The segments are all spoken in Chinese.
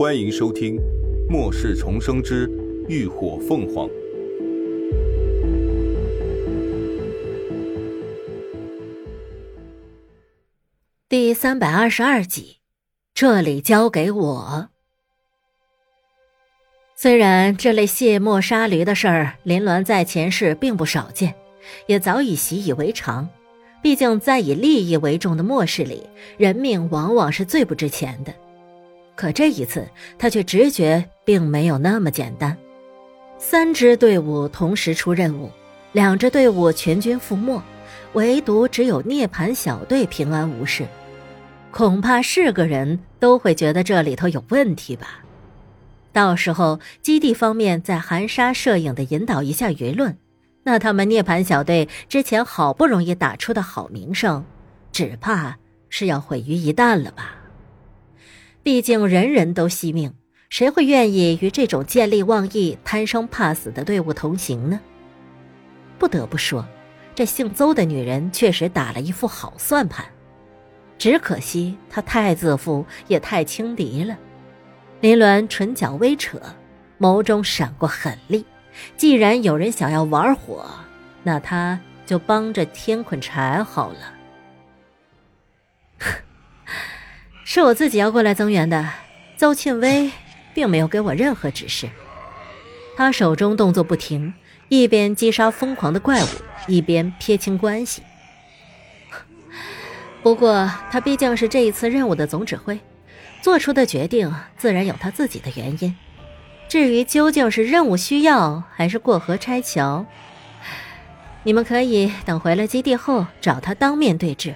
欢迎收听《末世重生之浴火凤凰》第三百二十二集。这里交给我。虽然这类卸磨杀驴的事儿，林鸾在前世并不少见，也早已习以为常。毕竟在以利益为重的末世里，人命往往是最不值钱的。可这一次，他却直觉并没有那么简单。三支队伍同时出任务，两支队伍全军覆没，唯独只有涅槃小队平安无事。恐怕是个人都会觉得这里头有问题吧。到时候基地方面在含沙射影的引导一下舆论，那他们涅槃小队之前好不容易打出的好名声，只怕是要毁于一旦了吧。毕竟人人都惜命，谁会愿意与这种见利忘义、贪生怕死的队伍同行呢？不得不说，这姓邹的女人确实打了一副好算盘。只可惜她太自负，也太轻敌了。林鸾唇角微扯，眸中闪过狠厉。既然有人想要玩火，那他就帮着添捆柴好了。是我自己要过来增援的，邹庆威并没有给我任何指示。他手中动作不停，一边击杀疯狂的怪物，一边撇清关系。不过他毕竟是这一次任务的总指挥，做出的决定自然有他自己的原因。至于究竟是任务需要，还是过河拆桥，你们可以等回了基地后找他当面对质。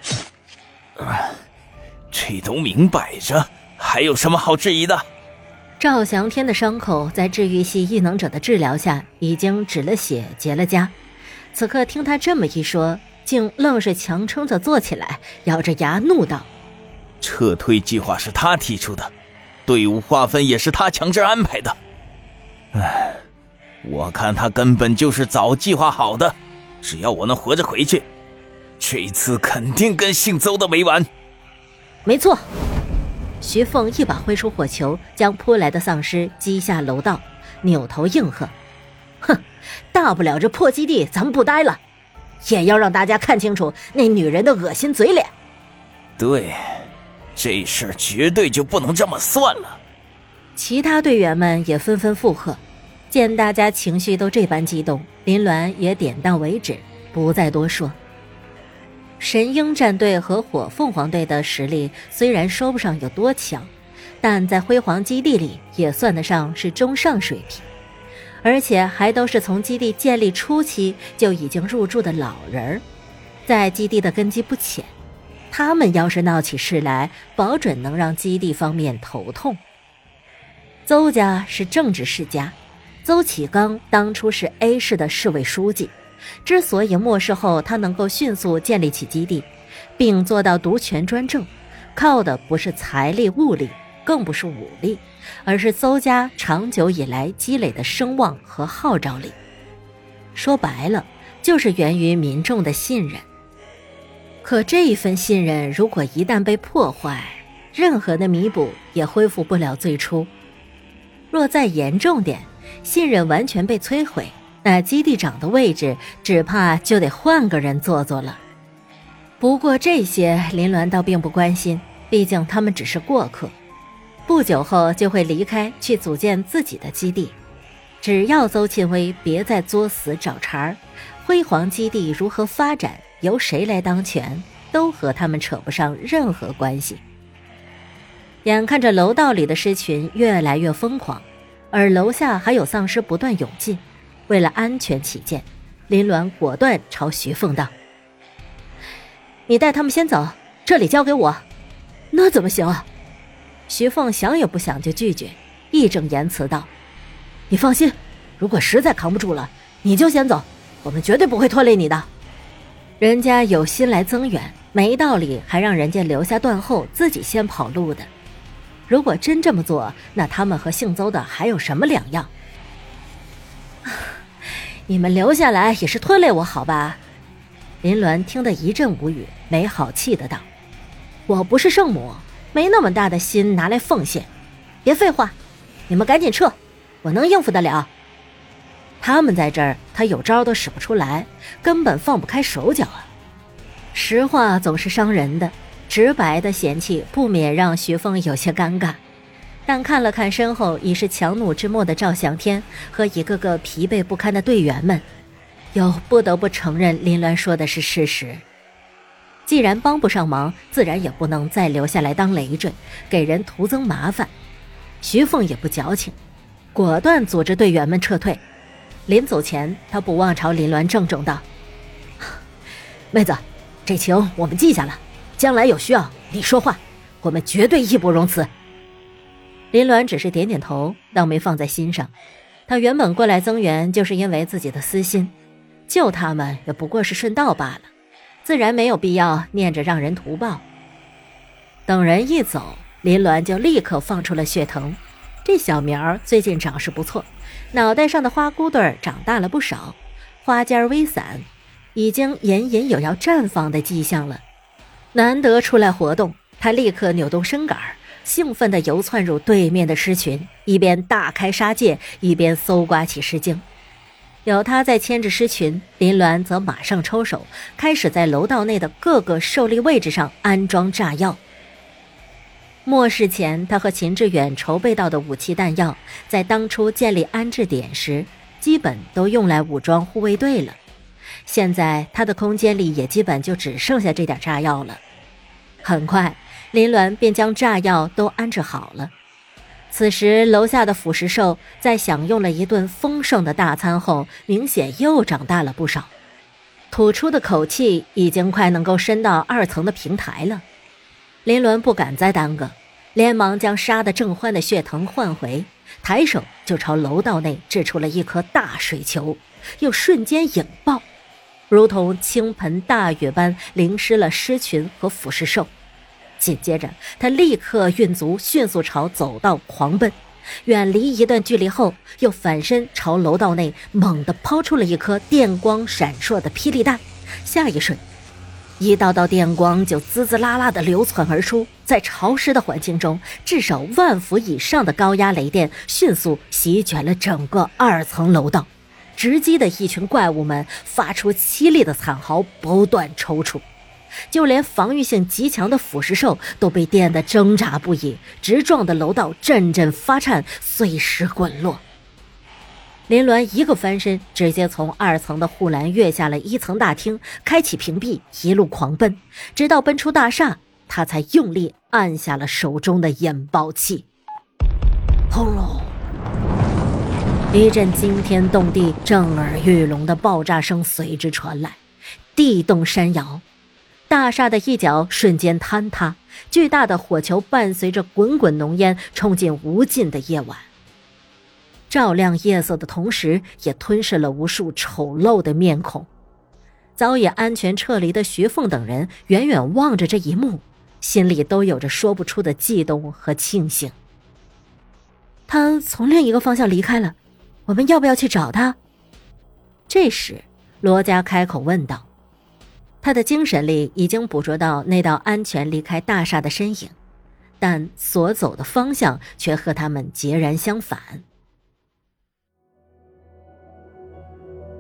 这都明摆着，还有什么好质疑的？赵翔天的伤口在治愈系异能者的治疗下已经止了血、结了痂，此刻听他这么一说，竟愣是强撑着坐起来，咬着牙怒道：“撤退计划是他提出的，队伍划分也是他强制安排的。唉，我看他根本就是早计划好的，只要我能活着回去，这次肯定跟姓邹的没完。”没错，徐凤一把挥出火球，将扑来的丧尸击下楼道，扭头应和：“哼，大不了这破基地咱们不待了，也要让大家看清楚那女人的恶心嘴脸。”对，这事儿绝对就不能这么算了。其他队员们也纷纷附和。见大家情绪都这般激动，林鸾也点到为止，不再多说。神鹰战队和火凤凰队的实力虽然说不上有多强，但在辉煌基地里也算得上是中上水平，而且还都是从基地建立初期就已经入住的老人儿，在基地的根基不浅。他们要是闹起事来，保准能让基地方面头痛。邹家是政治世家，邹启刚当初是 A 市的市委书记。之所以末世后他能够迅速建立起基地，并做到独权专政，靠的不是财力物力，更不是武力，而是邹家长久以来积累的声望和号召力。说白了，就是源于民众的信任。可这一份信任，如果一旦被破坏，任何的弥补也恢复不了最初。若再严重点，信任完全被摧毁。那基地长的位置，只怕就得换个人坐坐了。不过这些林鸾倒并不关心，毕竟他们只是过客，不久后就会离开去组建自己的基地。只要邹庆威别再作死找茬儿，辉煌基地如何发展，由谁来当权，都和他们扯不上任何关系。眼看着楼道里的尸群越来越疯狂，而楼下还有丧尸不断涌进。为了安全起见，林鸾果断朝徐凤道：“你带他们先走，这里交给我。”那怎么行啊？徐凤想也不想就拒绝，义正言辞道：“你放心，如果实在扛不住了，你就先走，我们绝对不会拖累你的。人家有心来增援，没道理还让人家留下断后，自己先跑路的。如果真这么做，那他们和姓邹的还有什么两样？”你们留下来也是拖累我，好吧？林鸾听得一阵无语，没好气的道：“我不是圣母，没那么大的心拿来奉献。别废话，你们赶紧撤，我能应付得了。他们在这儿，他有招都使不出来，根本放不开手脚啊。实话总是伤人的，直白的嫌弃不免让徐凤有些尴尬。但看了看身后已是强弩之末的赵翔天和一个个疲惫不堪的队员们，又不得不承认林鸾说的是事实。既然帮不上忙，自然也不能再留下来当累赘，给人徒增麻烦。徐凤也不矫情，果断组织队员们撤退。临走前，他不忘朝林鸾郑重道：“妹子，这情我们记下了，将来有需要你说话，我们绝对义不容辞。”林鸾只是点点头，当没放在心上。他原本过来增援，就是因为自己的私心，救他们也不过是顺道罢了，自然没有必要念着让人图报。等人一走，林鸾就立刻放出了血藤。这小苗最近长势不错。脑袋上的花骨朵儿长大了不少，花尖微散，已经隐隐有要绽放的迹象了。难得出来活动，他立刻扭动身杆儿，兴奋地游窜入对面的狮群，一边大开杀戒，一边搜刮起狮精。有他在牵制狮群，林鸾则马上抽手，开始在楼道内的各个受力位置上安装炸药。末世前，他和秦志远筹备到的武器弹药，在当初建立安置点时，基本都用来武装护卫队了。现在他的空间里也基本就只剩下这点炸药了。很快，林鸾便将炸药都安置好了。此时，楼下的腐蚀兽在享用了一顿丰盛的大餐后，明显又长大了不少，吐出的口气已经快能够伸到二层的平台了。林鸾不敢再耽搁，连忙将杀得正欢的血藤换回，抬手就朝楼道内掷出了一颗大水球，又瞬间引爆，如同倾盆大雨般淋湿了狮群和腐蚀兽。紧接着，他立刻运足，迅速朝走道狂奔，远离一段距离后，又反身朝楼道内猛地抛出了一颗电光闪烁的霹雳弹，下一瞬。一道道电光就滋滋啦啦地流窜而出，在潮湿的环境中，至少万伏以上的高压雷电迅速席卷了整个二层楼道，直击的一群怪物们发出凄厉的惨嚎，不断抽搐，就连防御性极强的腐蚀兽都被电得挣扎不已，直撞的楼道阵阵发颤，碎石滚落。林鸾一个翻身，直接从二层的护栏跃下了一层大厅，开启屏蔽，一路狂奔，直到奔出大厦，他才用力按下了手中的引爆器。轰隆！一阵惊天动地、震耳欲聋的爆炸声随之传来，地动山摇，大厦的一角瞬间坍塌，巨大的火球伴随着滚滚浓烟冲进无尽的夜晚。照亮夜色的同时，也吞噬了无数丑陋的面孔。早已安全撤离的徐凤等人远远望着这一幕，心里都有着说不出的悸动和庆幸。他从另一个方向离开了，我们要不要去找他？这时，罗家开口问道。他的精神力已经捕捉到那道安全离开大厦的身影，但所走的方向却和他们截然相反。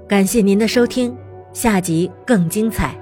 感谢您的收听，下集更精彩。